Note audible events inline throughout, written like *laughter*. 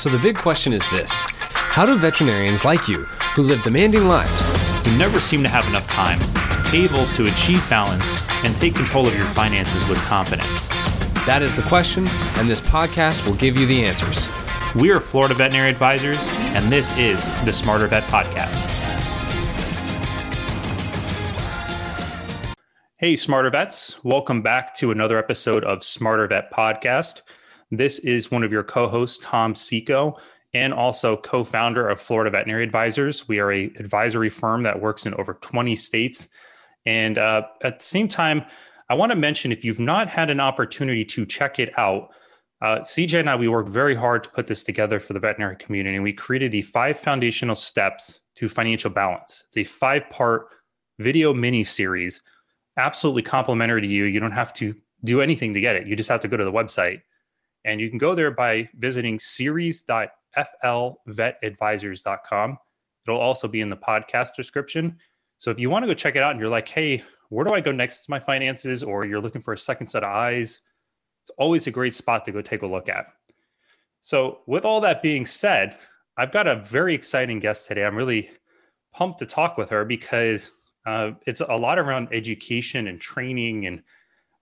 So the big question is this How do veterinarians like you, who live demanding lives, who never seem to have enough time, able to achieve balance and take control of your finances with confidence? That is the question, and this podcast will give you the answers. We are Florida Veterinary Advisors, and this is the Smarter Vet Podcast. Hey, Smarter Vets. Welcome back to another episode of Smarter Vet Podcast. This is one of your co hosts, Tom Seco, and also co founder of Florida Veterinary Advisors. We are a advisory firm that works in over 20 states. And uh, at the same time, I want to mention if you've not had an opportunity to check it out, uh, CJ and I, we worked very hard to put this together for the veterinary community. And we created the five foundational steps to financial balance. It's a five part video mini series, absolutely complimentary to you. You don't have to do anything to get it, you just have to go to the website and you can go there by visiting series.flvetadvisors.com. It'll also be in the podcast description. So if you want to go check it out and you're like, hey, where do I go next to my finances? Or you're looking for a second set of eyes, it's always a great spot to go take a look at. So, with all that being said, I've got a very exciting guest today. I'm really pumped to talk with her because uh, it's a lot around education and training and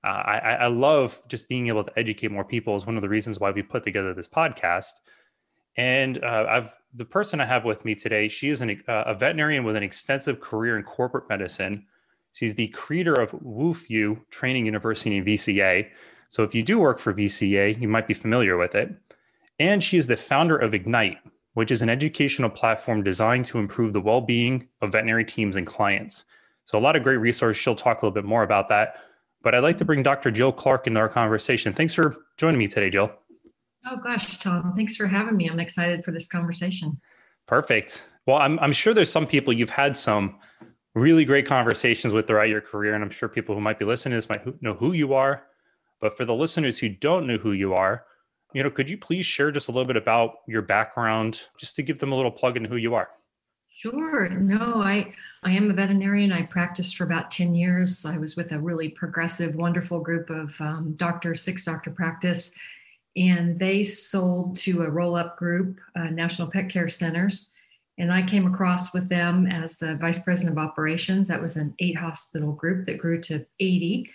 uh, I, I, love just being able to educate more people is one of the reasons why we put together this podcast. And uh, I've the person I have with me today. She is an, uh, a veterinarian with an extensive career in corporate medicine. She's the creator of WooFU Training University in VCA. So if you do work for VCA, you might be familiar with it. And she is the founder of Ignite, which is an educational platform designed to improve the well-being of veterinary teams and clients. So a lot of great resources. She'll talk a little bit more about that. But I'd like to bring Dr. Jill Clark into our conversation. Thanks for joining me today, Jill. Oh, gosh, Tom. Thanks for having me. I'm excited for this conversation. Perfect. Well, I'm, I'm sure there's some people you've had some really great conversations with throughout your career. And I'm sure people who might be listening to this might know who you are. But for the listeners who don't know who you are, you know, could you please share just a little bit about your background, just to give them a little plug into who you are? Sure. No, I I am a veterinarian. I practiced for about 10 years. I was with a really progressive, wonderful group of um, doctors, six doctor practice, and they sold to a roll up group, uh, National Pet Care Centers. And I came across with them as the vice president of operations. That was an eight hospital group that grew to 80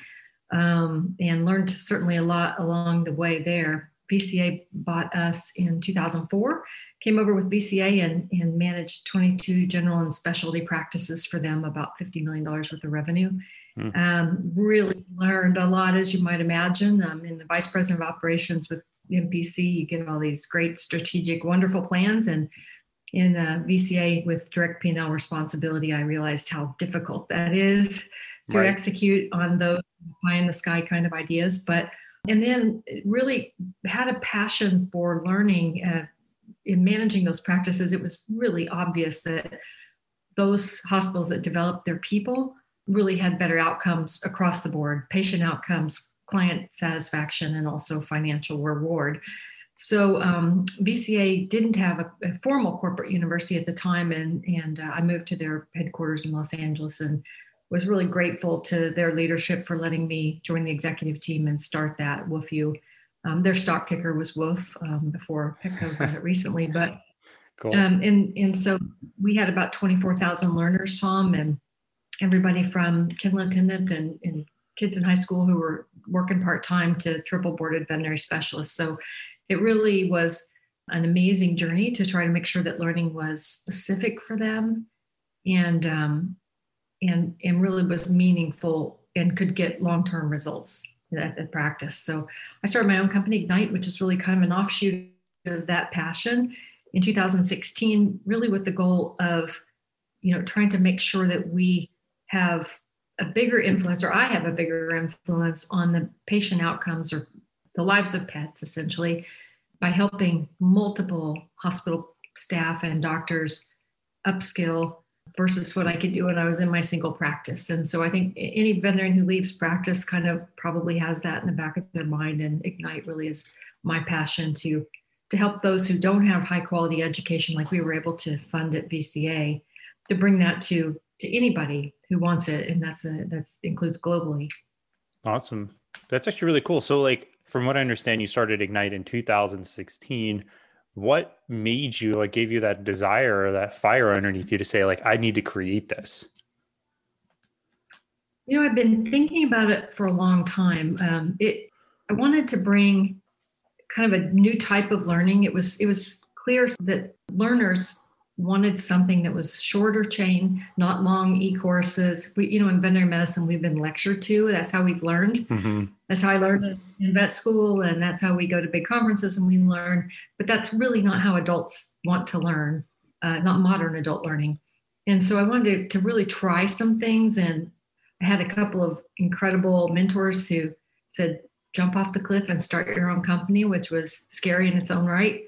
um, and learned certainly a lot along the way there. VCA bought us in 2004 came over with VCA and, and managed 22 general and specialty practices for them, about $50 million worth of revenue. Mm. Um, really learned a lot, as you might imagine. Um, in the vice president of operations with NPC. you get all these great strategic, wonderful plans. And in uh, VCA with direct P&L responsibility, I realized how difficult that is to right. execute on those pie in the sky kind of ideas. But and then really had a passion for learning uh, in managing those practices, it was really obvious that those hospitals that developed their people really had better outcomes across the board patient outcomes, client satisfaction, and also financial reward. So um, VCA didn't have a, a, formal corporate university at the time, and and uh, I moved to their headquarters in Los Angeles and was really grateful to their leadership for letting me join the executive team and start that WooFU um, their stock ticker was Wolf um, before Petco got it recently, but *laughs* cool. um, and and so we had about twenty four thousand learners, Tom, and everybody from attendant and, and kids in high school who were working part time to triple boarded veterinary specialists. So it really was an amazing journey to try to make sure that learning was specific for them and um, and and really was meaningful and could get long term results at, at practice. So I started my own company, Ignite, which is really kind of an offshoot of that passion in 2016, really with the goal of, you know, trying to make sure that we have a bigger influence, or I have a bigger influence on the patient outcomes or the lives of pets, essentially, by helping multiple hospital staff and doctors upskill versus what I could do when I was in my single practice. And so I think any veterinarian who leaves practice kind of probably has that in the back of their mind. And Ignite really is my passion to to help those who don't have high quality education, like we were able to fund at VCA, to bring that to to anybody who wants it, and that's a that's includes globally. Awesome, that's actually really cool. So, like from what I understand, you started Ignite in 2016 what made you like gave you that desire or that fire underneath you to say like i need to create this you know i've been thinking about it for a long time. Um, it i wanted to bring kind of a new type of learning. It was it was clear that learners wanted something that was shorter chain, not long e-courses. We, you know, in veterinary medicine, we've been lectured to. That's how we've learned. Mm-hmm. That's how I learned in vet school, and that's how we go to big conferences and we learn. But that's really not how adults want to learn, uh, not modern adult learning. And so I wanted to, to really try some things, and I had a couple of incredible mentors who said, "Jump off the cliff and start your own company," which was scary in its own right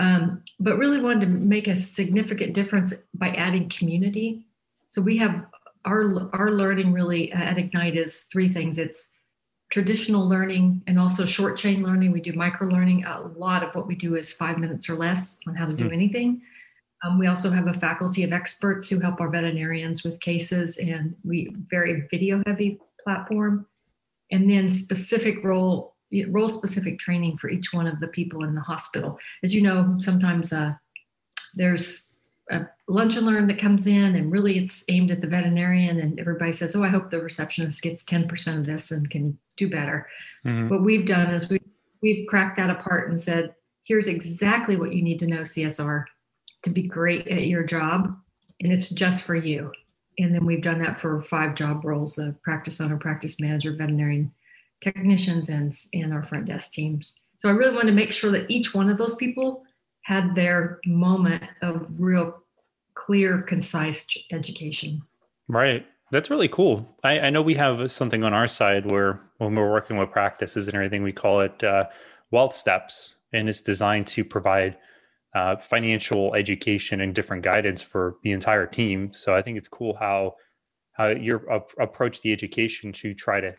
um, but really wanted to make a significant difference by adding community. So we have our our learning really at Ignite is three things. It's traditional learning and also short chain learning. We do micro learning. A lot of what we do is five minutes or less on how to do mm-hmm. anything. Um, we also have a faculty of experts who help our veterinarians with cases, and we very video heavy platform. And then specific role role specific training for each one of the people in the hospital. As you know, sometimes uh, there's a lunch and learn that comes in, and really it's aimed at the veterinarian, and everybody says, "Oh, I hope the receptionist gets 10% of this and can do better." Mm-hmm. What we've done is we we've cracked that apart and said, "Here's exactly what you need to know, CSR, to be great at your job, and it's just for you." And then we've done that for five job roles: a practice owner, practice manager, veterinarian technicians and, and our front desk teams. So I really wanted to make sure that each one of those people had their moment of real clear, concise education. Right. That's really cool. I, I know we have something on our side where when we're working with practices and everything, we call it uh, Wealth Steps, and it's designed to provide uh, financial education and different guidance for the entire team. So I think it's cool how how you approach the education to try to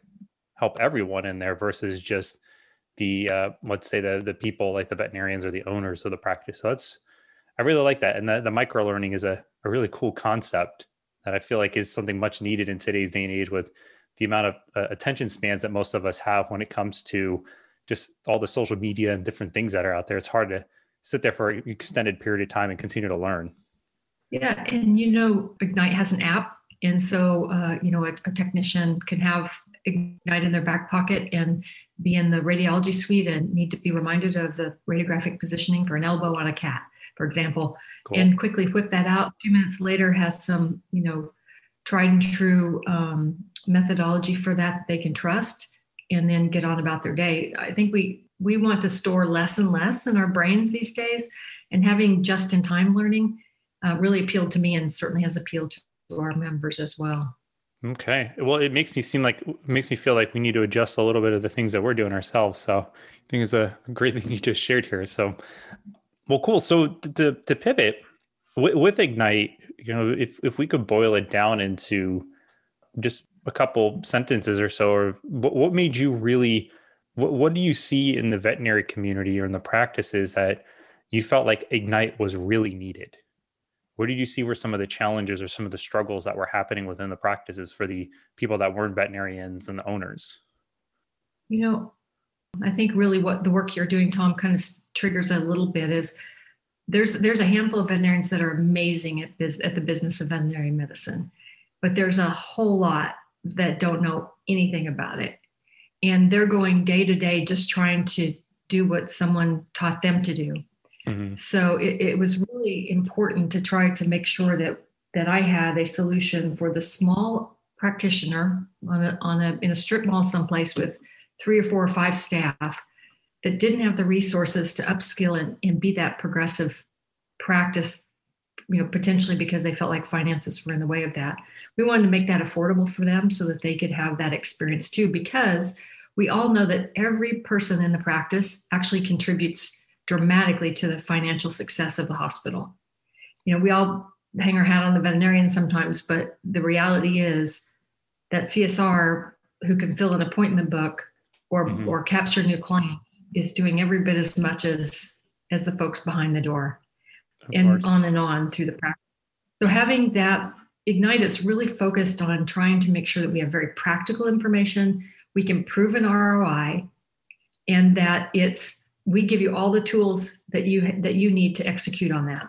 help everyone in there versus just the uh, let's say the the people like the veterinarians or the owners of the practice. So that's I really like that, and the, the micro learning is a, a really cool concept that I feel like is something much needed in today's day and age with the amount of uh, attention spans that most of us have when it comes to just all the social media and different things that are out there. It's hard to sit there for an extended period of time and continue to learn. Yeah, and you know, Ignite has an app, and so uh, you know a, a technician can have Ignite in their back pocket and be in the radiology suite and need to be reminded of the radiographic positioning for an elbow on a cat, for example, cool. and quickly whip that out. Two minutes later, has some, you know, tried and true um, methodology for that they can trust, and then get on about their day. I think we we want to store less and less in our brains these days, and having just in time learning uh, really appealed to me, and certainly has appealed to our members as well. Okay. Well, it makes me seem like makes me feel like we need to adjust a little bit of the things that we're doing ourselves. So I think it's a great *laughs* thing you just shared here. So, well, cool. So to to pivot with, with Ignite, you know, if if we could boil it down into just a couple sentences or so, or what, what made you really, what what do you see in the veterinary community or in the practices that you felt like Ignite was really needed? Where did you see were some of the challenges or some of the struggles that were happening within the practices for the people that weren't veterinarians and the owners? You know, I think really what the work you're doing, Tom, kind of triggers a little bit is there's there's a handful of veterinarians that are amazing at biz, at the business of veterinary medicine, but there's a whole lot that don't know anything about it, and they're going day to day just trying to do what someone taught them to do. Mm-hmm. So it, it was really important to try to make sure that that I had a solution for the small practitioner on a, on a in a strip mall someplace with three or four or five staff that didn't have the resources to upskill and, and be that progressive practice you know potentially because they felt like finances were in the way of that we wanted to make that affordable for them so that they could have that experience too because we all know that every person in the practice actually contributes dramatically to the financial success of the hospital. You know, we all hang our hat on the veterinarian sometimes, but the reality is that CSR, who can fill an appointment book or mm-hmm. or capture new clients, is doing every bit as much as as the folks behind the door, of and course. on and on through the practice. So having that ignite is really focused on trying to make sure that we have very practical information, we can prove an ROI, and that it's we give you all the tools that you that you need to execute on that.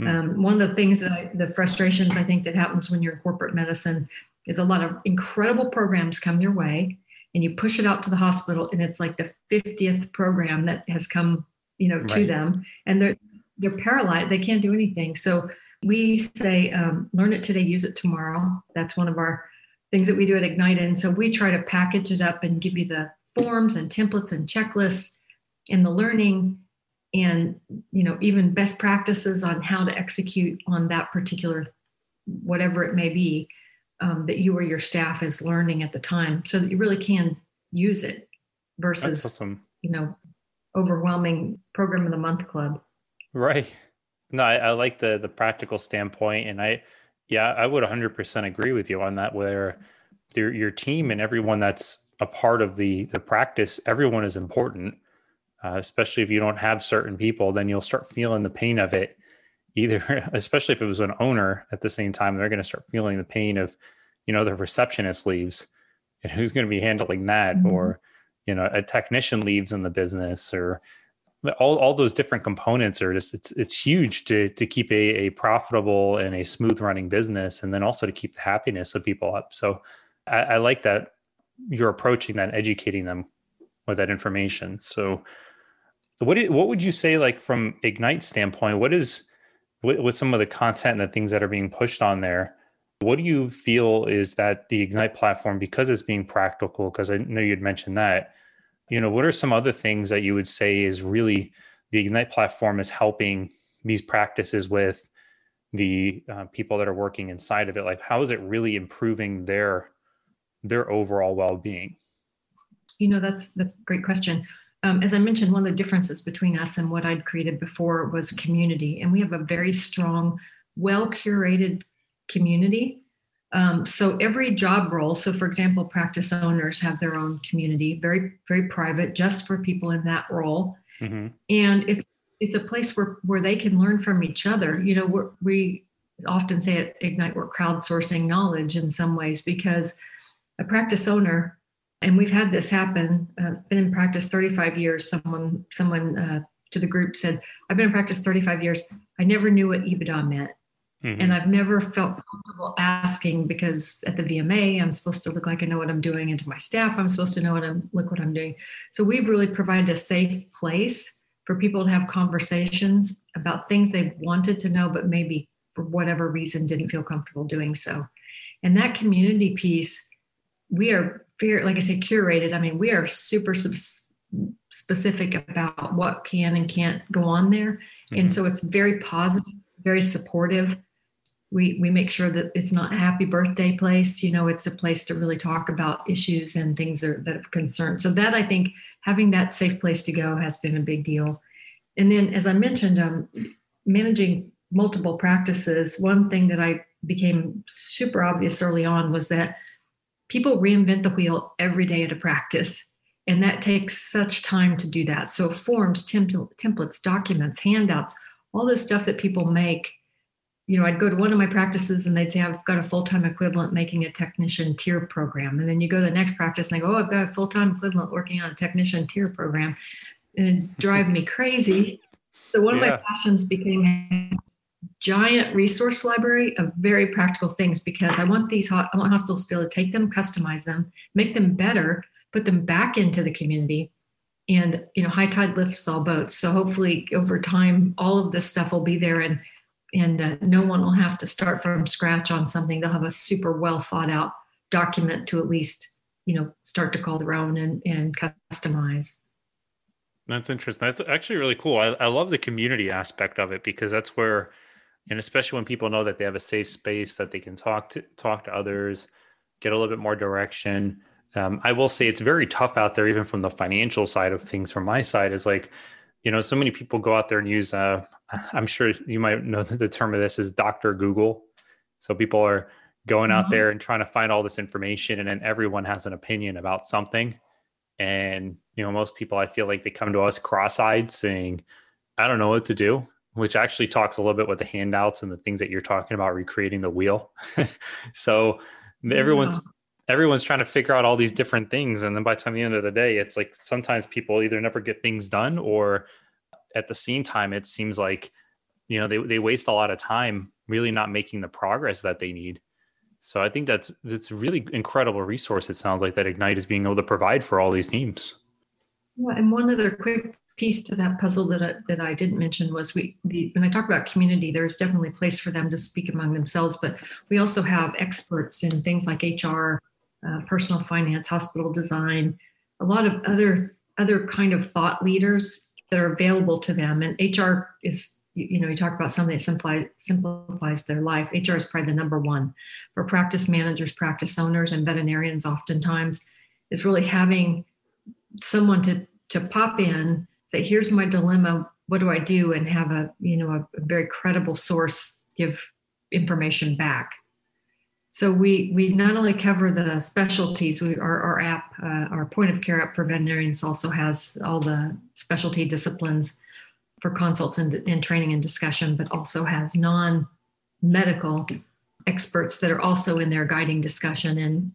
Mm. Um, one of the things that I, the frustrations I think that happens when you're in corporate medicine is a lot of incredible programs come your way, and you push it out to the hospital, and it's like the 50th program that has come, you know, to right. them, and they're they're paralyzed. They can't do anything. So we say, um, learn it today, use it tomorrow. That's one of our things that we do at Ignite. And so we try to package it up and give you the forms and templates and checklists and the learning and you know even best practices on how to execute on that particular whatever it may be um, that you or your staff is learning at the time so that you really can use it versus awesome. you know overwhelming program of the month club. Right. No I, I like the the practical standpoint and i yeah i would 100% agree with you on that where your, your team and everyone that's a part of the the practice everyone is important uh, especially if you don't have certain people then you'll start feeling the pain of it either *laughs* especially if it was an owner at the same time they're going to start feeling the pain of you know the receptionist leaves and who's going to be handling that mm-hmm. or you know a technician leaves in the business or all, all those different components are just it's it's huge to to keep a, a profitable and a smooth running business and then also to keep the happiness of people up so I, I like that you're approaching that educating them with that information so what what would you say like from ignite standpoint what is with, with some of the content and the things that are being pushed on there what do you feel is that the ignite platform because it's being practical because i know you'd mentioned that you know what are some other things that you would say is really the ignite platform is helping these practices with the uh, people that are working inside of it? Like how is it really improving their their overall well-being? You know that's that's a great question um, as i mentioned one of the differences between us and what i'd created before was community and we have a very strong well curated community um, so every job role, so for example, practice owners have their own community, very very private, just for people in that role, mm-hmm. and it's it's a place where where they can learn from each other. You know, we're, we often say at Ignite we're crowdsourcing knowledge in some ways because a practice owner, and we've had this happen. Uh, been in practice 35 years. Someone someone uh, to the group said, "I've been in practice 35 years. I never knew what EBITDA meant." Mm-hmm. And I've never felt comfortable asking because at the VMA, I'm supposed to look like I know what I'm doing. And to my staff, I'm supposed to know what I'm look what I'm doing. So we've really provided a safe place for people to have conversations about things they've wanted to know, but maybe for whatever reason didn't feel comfortable doing so. And that community piece, we are very, like I say, curated. I mean, we are super specific about what can and can't go on there. Mm-hmm. And so it's very positive, very supportive we we make sure that it's not happy birthday place you know it's a place to really talk about issues and things that are, that of concern so that i think having that safe place to go has been a big deal and then as i mentioned um, managing multiple practices one thing that i became super obvious early on was that people reinvent the wheel every day at a practice and that takes such time to do that so forms templates documents handouts all this stuff that people make you know, I'd go to one of my practices and they'd say, I've got a full time equivalent making a technician tier program. And then you go to the next practice and they go, Oh, I've got a full time equivalent working on a technician tier program. And it drive me crazy. So one yeah. of my passions became giant resource library of very practical things because I want these I want hospitals to be able to take them, customize them, make them better, put them back into the community. And you know, high tide lifts all boats. So hopefully over time, all of this stuff will be there and and uh, no one will have to start from scratch on something they'll have a super well thought out document to at least you know start to call their own and, and customize that's interesting that's actually really cool I, I love the community aspect of it because that's where and especially when people know that they have a safe space that they can talk to talk to others get a little bit more direction. Um, i will say it's very tough out there even from the financial side of things from my side is like you know so many people go out there and use uh, *laughs* i'm sure you might know the term of this is dr google. So people are going out mm-hmm. there and trying to find all this information and then everyone has an opinion about something. And you know most people i feel like they come to us cross-eyed saying i don't know what to do which actually talks a little bit with the handouts and the things that you're talking about recreating the wheel *laughs* so everyone's everyone's trying to figure out all these different things. And then by the time the end of the day, it's like sometimes people either never get things done or at the same time, it seems like, you know, they, they waste a lot of time really not making the progress that they need. So I think that's that's a really incredible resource. It sounds like that Ignite is being able to provide for all these teams. Well, and one other quick piece to that puzzle that I, that I didn't mention was we the, when I talk about community, there's definitely a place for them to speak among themselves, but we also have experts in things like HR, uh, personal finance, hospital design, a lot of other other kind of thought leaders that are available to them. And HR is you, know you talk about something that simplifies simplifies their life. HR is probably the number one for practice managers, practice owners, and veterinarians. Oftentimes, is really having someone to to pop in say, here's my dilemma. What do I do? And have a, you know, a, a very credible source give information back. So we we not only cover the specialties. We our, our app, uh, our point of care app for veterinarians also has all the specialty disciplines for consults and, and training and discussion, but also has non medical experts that are also in there guiding discussion and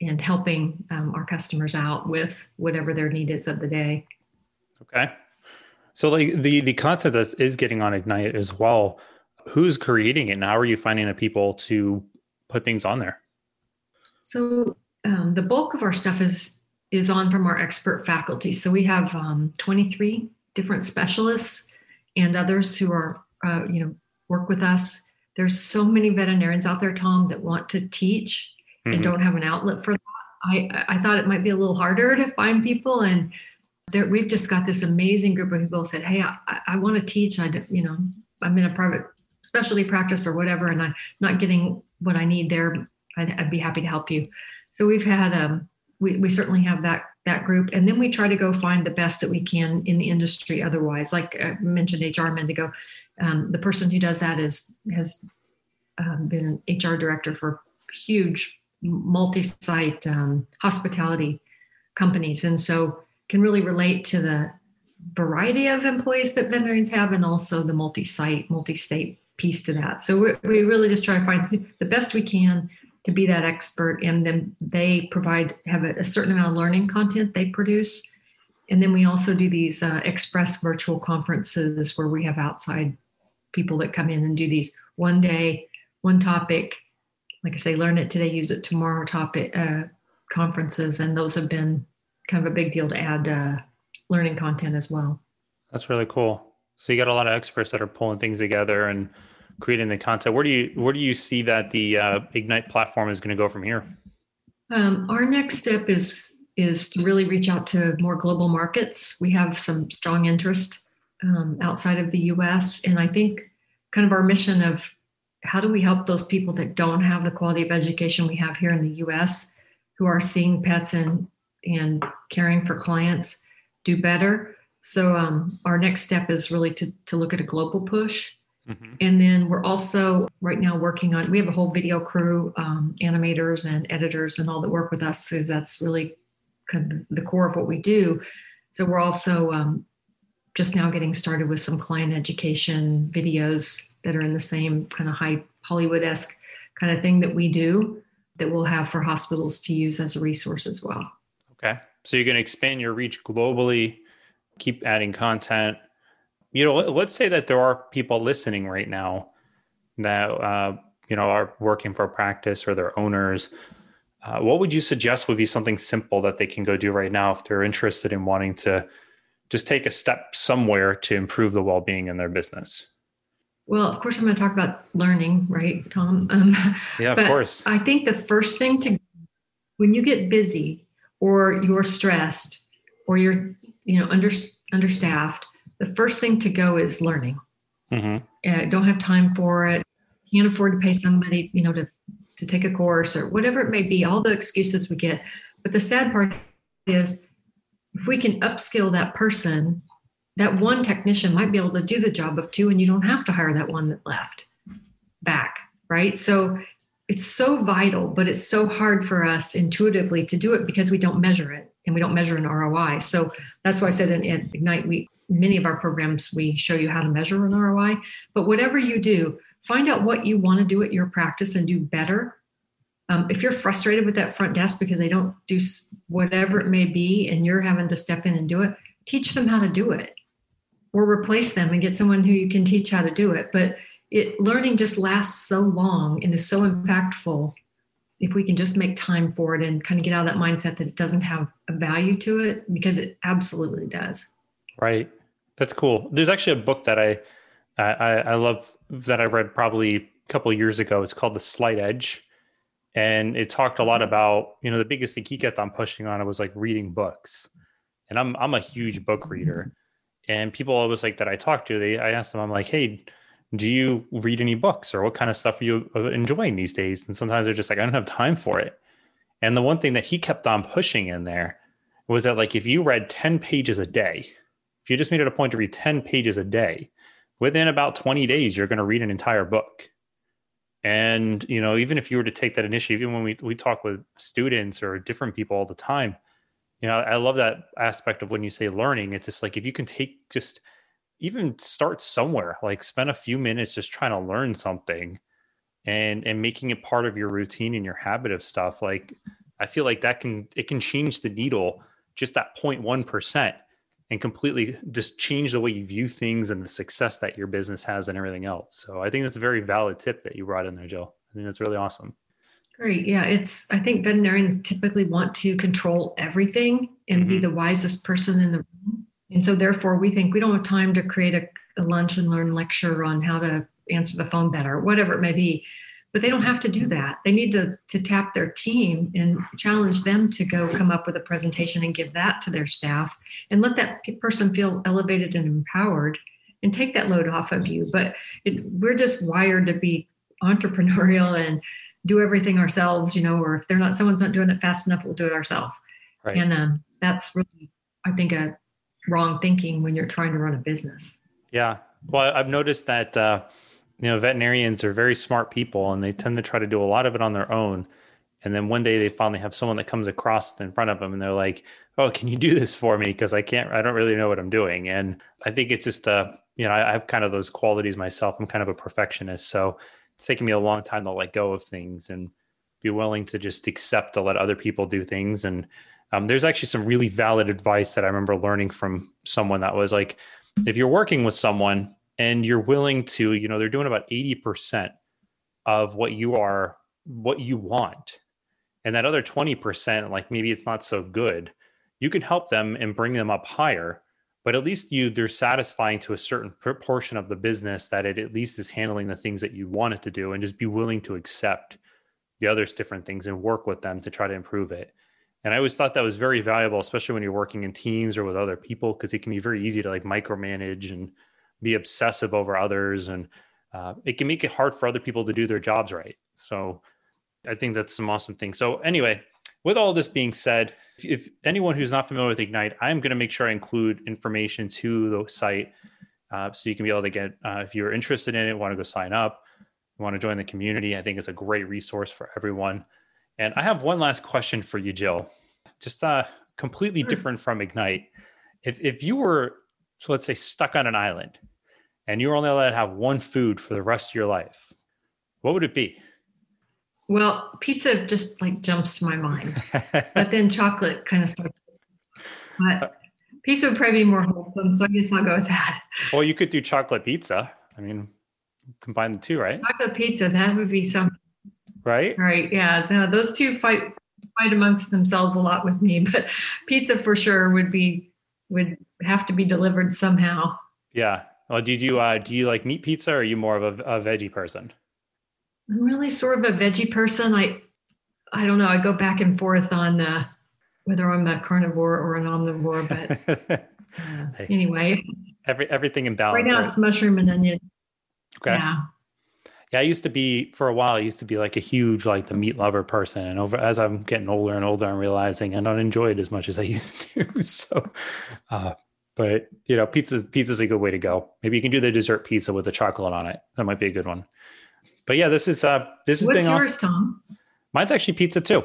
and helping um, our customers out with whatever their need is of the day. Okay. So like the the content that is getting on Ignite as well, who's creating it and how are you finding the people to put things on there? So um, the bulk of our stuff is is on from our expert faculty. So we have um, 23 different specialists and others who are uh, you know work with us. There's so many veterinarians out there, Tom, that want to teach mm-hmm. and don't have an outlet for that. I I thought it might be a little harder to find people and there, we've just got this amazing group of people said, "Hey, I, I want to teach. I, you know, I'm in a private specialty practice or whatever, and I'm not getting what I need there. I'd, I'd be happy to help you." So we've had, um, we we certainly have that that group, and then we try to go find the best that we can in the industry. Otherwise, like I mentioned, HR a minute ago, um, the person who does that is has um, been an HR director for huge multi-site um, hospitality companies, and so can really relate to the variety of employees that veterinarians have and also the multi-site, multi-state piece to that. So we, really just try to find *laughs* the best we can to be that expert and then they provide have a, a certain amount of learning content they produce. And then we also do these uh, express virtual conferences where we have outside people that come in and do these one day one topic. Like i say learn it today use it tomorrow topic uh, conferences. And those have been kind of a big deal to add uh, learning content as well. That's really cool. So you got a lot of experts that are pulling things together and creating the content. Where do you where do you see that the uh, Ignite platform is going to go from here? Um, our next step is is to really reach out to more global markets. We have some strong interest um, outside of the U.S., and I think kind of our mission of how do we help those people that don't have the quality of education we have here in the U.S. who are seeing pets in and caring for clients do better. So um, our next step is really to, to look at a global push. Mm-hmm. And then we're also right now working on, we have a whole video crew, um, animators and editors and all that work with us because that's really kind of the core of what we do. So we're also um, just now getting started with some client education videos that are in the same kind of high Hollywood-esque kind of thing that we do that we'll have for hospitals to use as a resource as well. Okay. So you're going to expand your reach globally, keep adding content. You know, let's say that there are people listening right now that, uh, you know, are working for a practice or their owners. Uh, what would you suggest would be something simple that they can go do right now if they're interested in wanting to just take a step somewhere to improve the well-being in their business? Well, of course, I'm going to talk about learning, right, Tom? Um, yeah, of course. I think the first thing to, when you get busy, or you're stressed or you're you know under understaffed the first thing to go is learning. Mm-hmm. uh, don't have time for it. Can't afford to pay somebody you know to to take a course or whatever it may be all the excuses we get. But the sad part is if we can upskill that person that one technician might be able to do the job of two and you don't have to hire that one that left back right? So it's so vital, but it's so hard for us intuitively to do it because we don't measure it and we don't measure an ROI. So that's why I said in, in Ignite, we many of our programs we show you how to measure an ROI. But whatever you do, find out what you want to do at your practice and do better, Um, if you're frustrated with that front desk because they don't do whatever it may be and you're having to step in and do it, teach them how to do it or replace them and get someone who you can teach how to do it. But it learning just lasts so long and is so impactful if we can just make time for it and kind of get out of that mindset that it doesn't have a value to it because it absolutely does. Right. That's cool. There's actually a book that I I, I love that I read probably a couple years ago. It's called The Slight Edge. And it talked a lot mm-hmm. about, you know, the biggest thing he kept on pushing on it was like reading books. And I'm I'm a huge book reader. Mm-hmm. And people always like that I talk to, they I ask them, I'm like, hey, do you read any books or what kind of stuff are you uh, enjoying these days? And sometimes they're just like, I don't have time for it. And the one thing that he kept on pushing in there was that, like, if you read 10 pages a day, if you just made it a point to read 10 pages a day, within about 20 days, you're going to read an entire book. And, you know, even if you were to take that initiative, even when we, we talk with students or different people all the time, you know, I love that aspect of when you say learning. It's just like if you can take just even start somewhere like spend a few minutes just trying to learn something and and making it part of your routine and your habit of stuff like i feel like that can it can change the needle just that 0.1% and completely just change the way you view things and the success that your business has and everything else. So i think that's a very valid tip that you brought in there jill. I think that's really awesome. Great. Yeah it's i think veterinarians typically want to control everything and mm-hmm. be the wisest person in the room and so, therefore, we think we don't have time to create a, a lunch and learn lecture on how to answer the phone better, whatever it may be. But they don't have to do that. They need to, to tap their team and challenge them to go come up with a presentation and give that to their staff and let that person feel elevated and empowered and take that load off of you. But it's we're just wired to be entrepreneurial *laughs* and do everything ourselves, you know, or if they're not someone's not doing it fast enough, we'll do it ourselves. Right. And um, that's really, I think, a wrong thinking when you're trying to run a business. Yeah. Well, I've noticed that, uh, you know, veterinarians are very smart people and they tend to try to do a lot of it on their own. And then one day they finally have someone that comes across in front of them and they're like, Oh, can you do this for me? Because I can't, I don't really know what I'm doing. And I think it's just, uh, you know, I, I have kind of those qualities myself. I'm kind of a perfectionist. So it's taken me a long time to let go of things and be willing to just accept to let other people do things. And um, there's actually some really valid advice that I remember learning from someone that was like, if you're working with someone and you're willing to, you know, they're doing about 80% of what you are, what you want. And that other 20%, like maybe it's not so good, you can help them and bring them up higher. But at least you, they're satisfying to a certain portion of the business that it at least is handling the things that you want it to do and just be willing to accept the others different things and work with them to try to improve it. And I always thought that was very valuable, especially when you're working in teams or with other people, because it can be very easy to like micromanage and be obsessive over others. And uh, it can make it hard for other people to do their jobs right. So I think that's some awesome things. So, anyway, with all this being said, if, if anyone who's not familiar with Ignite, I'm going to make sure I include information to the site uh, so you can be able to get, uh, if you're interested in it, want to go sign up, want to join the community. I think it's a great resource for everyone. And I have one last question for you, Jill. Just uh, completely different from Ignite. If if you were, so let's say, stuck on an island, and you were only allowed to have one food for the rest of your life, what would it be? Well, pizza just like jumps to my mind, but then chocolate kind of starts. But pizza would probably be more wholesome, so I guess I'll go with that. Well, you could do chocolate pizza. I mean, combine the two, right? Chocolate pizza, that would be something right? Right. Yeah. Those two fight fight amongst themselves a lot with me, *laughs* but pizza for sure would be would have to be delivered somehow. Yeah. Well, do you do uh, do you like meat pizza, or are you more of a, a veggie person? I'm really sort of a veggie person. I I don't know. I go back and forth on uh, whether I'm a carnivore or an omnivore, but *laughs* uh, anyway. Every everything in balance. Right now right? it's mushroom and onion. Okay. Yeah. Yeah, I used to be for a while. I used to be like a huge like the meat lover person, and over as I'm getting older and older, I'm realizing I don't enjoy it as much as I *laughs* used to. so, uh, but you know, pizza pizza's a good way to go. Maybe you can do the dessert pizza with the chocolate on it. That might be a good one. But yeah, this is uh this is what's yours, awesome. Tom? Mine's actually pizza too.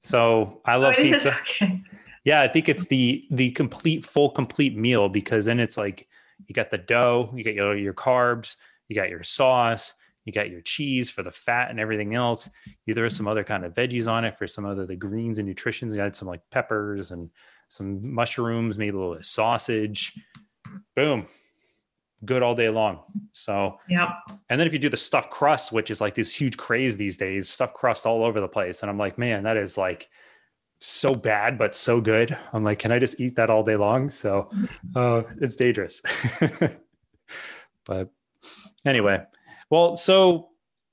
So I love oh, pizza. *laughs* Okay. Yeah, I think it's the the complete full complete meal because then it's like you got the dough, you got your your carbs, you got your sauce, You got your cheese for the fat and everything else. You throw some other kind of veggies on it for some other the greens and nutritions. You got some like peppers and some mushrooms, maybe a little sausage. Boom, good all day long. So, yeah. And then if you do the stuffed crust, which is like this huge craze these days, stuffed crust all over the place. And I'm like, man, that is like so bad, but so good. I'm like, can I just eat that all day long? So uh, it's dangerous. *laughs* but anyway, well, so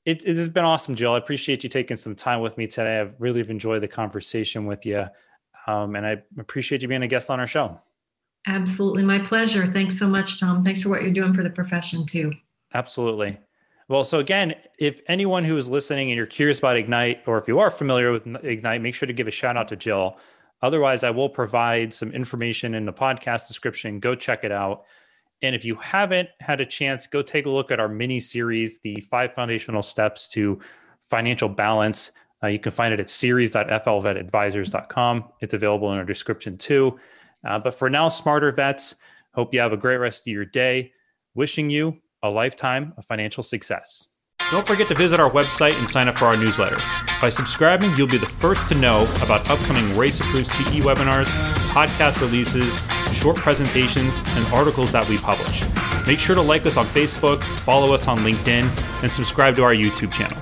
it, it has been awesome, Jill. I appreciate you taking some time with me today. I've really enjoyed the conversation with you. Um, and I appreciate you being a guest on our show. Absolutely. My pleasure. Thanks so much, Tom. Thanks for what you're doing for the profession, too. Absolutely. Well, so again, if anyone who is listening and you're curious about Ignite, or if you are familiar with Ignite, make sure to give a shout out to Jill. Otherwise, I will provide some information in the podcast description. Go check it out. And if you haven't had a chance, go take a look at our mini series, The Five Foundational Steps to Financial Balance. Uh, you can find it at series.flvetadvisors.com. It's available in our description too. Uh, but for now, smarter vets, hope you have a great rest of your day. Wishing you a lifetime of financial success. Don't forget to visit our website and sign up for our newsletter. By subscribing, you'll be the first to know about upcoming RACE approved CE webinars, podcast releases, short presentations, and articles that we publish. Make sure to like us on Facebook, follow us on LinkedIn, and subscribe to our YouTube channel.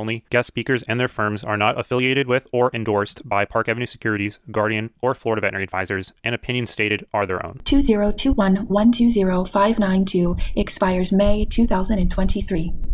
only only. Guest speakers and their firms are not affiliated with or endorsed by Park Avenue Securities, Guardian, or Florida Veterinary Advisors, and opinions stated are their own. 2021 120 592 expires May 2023.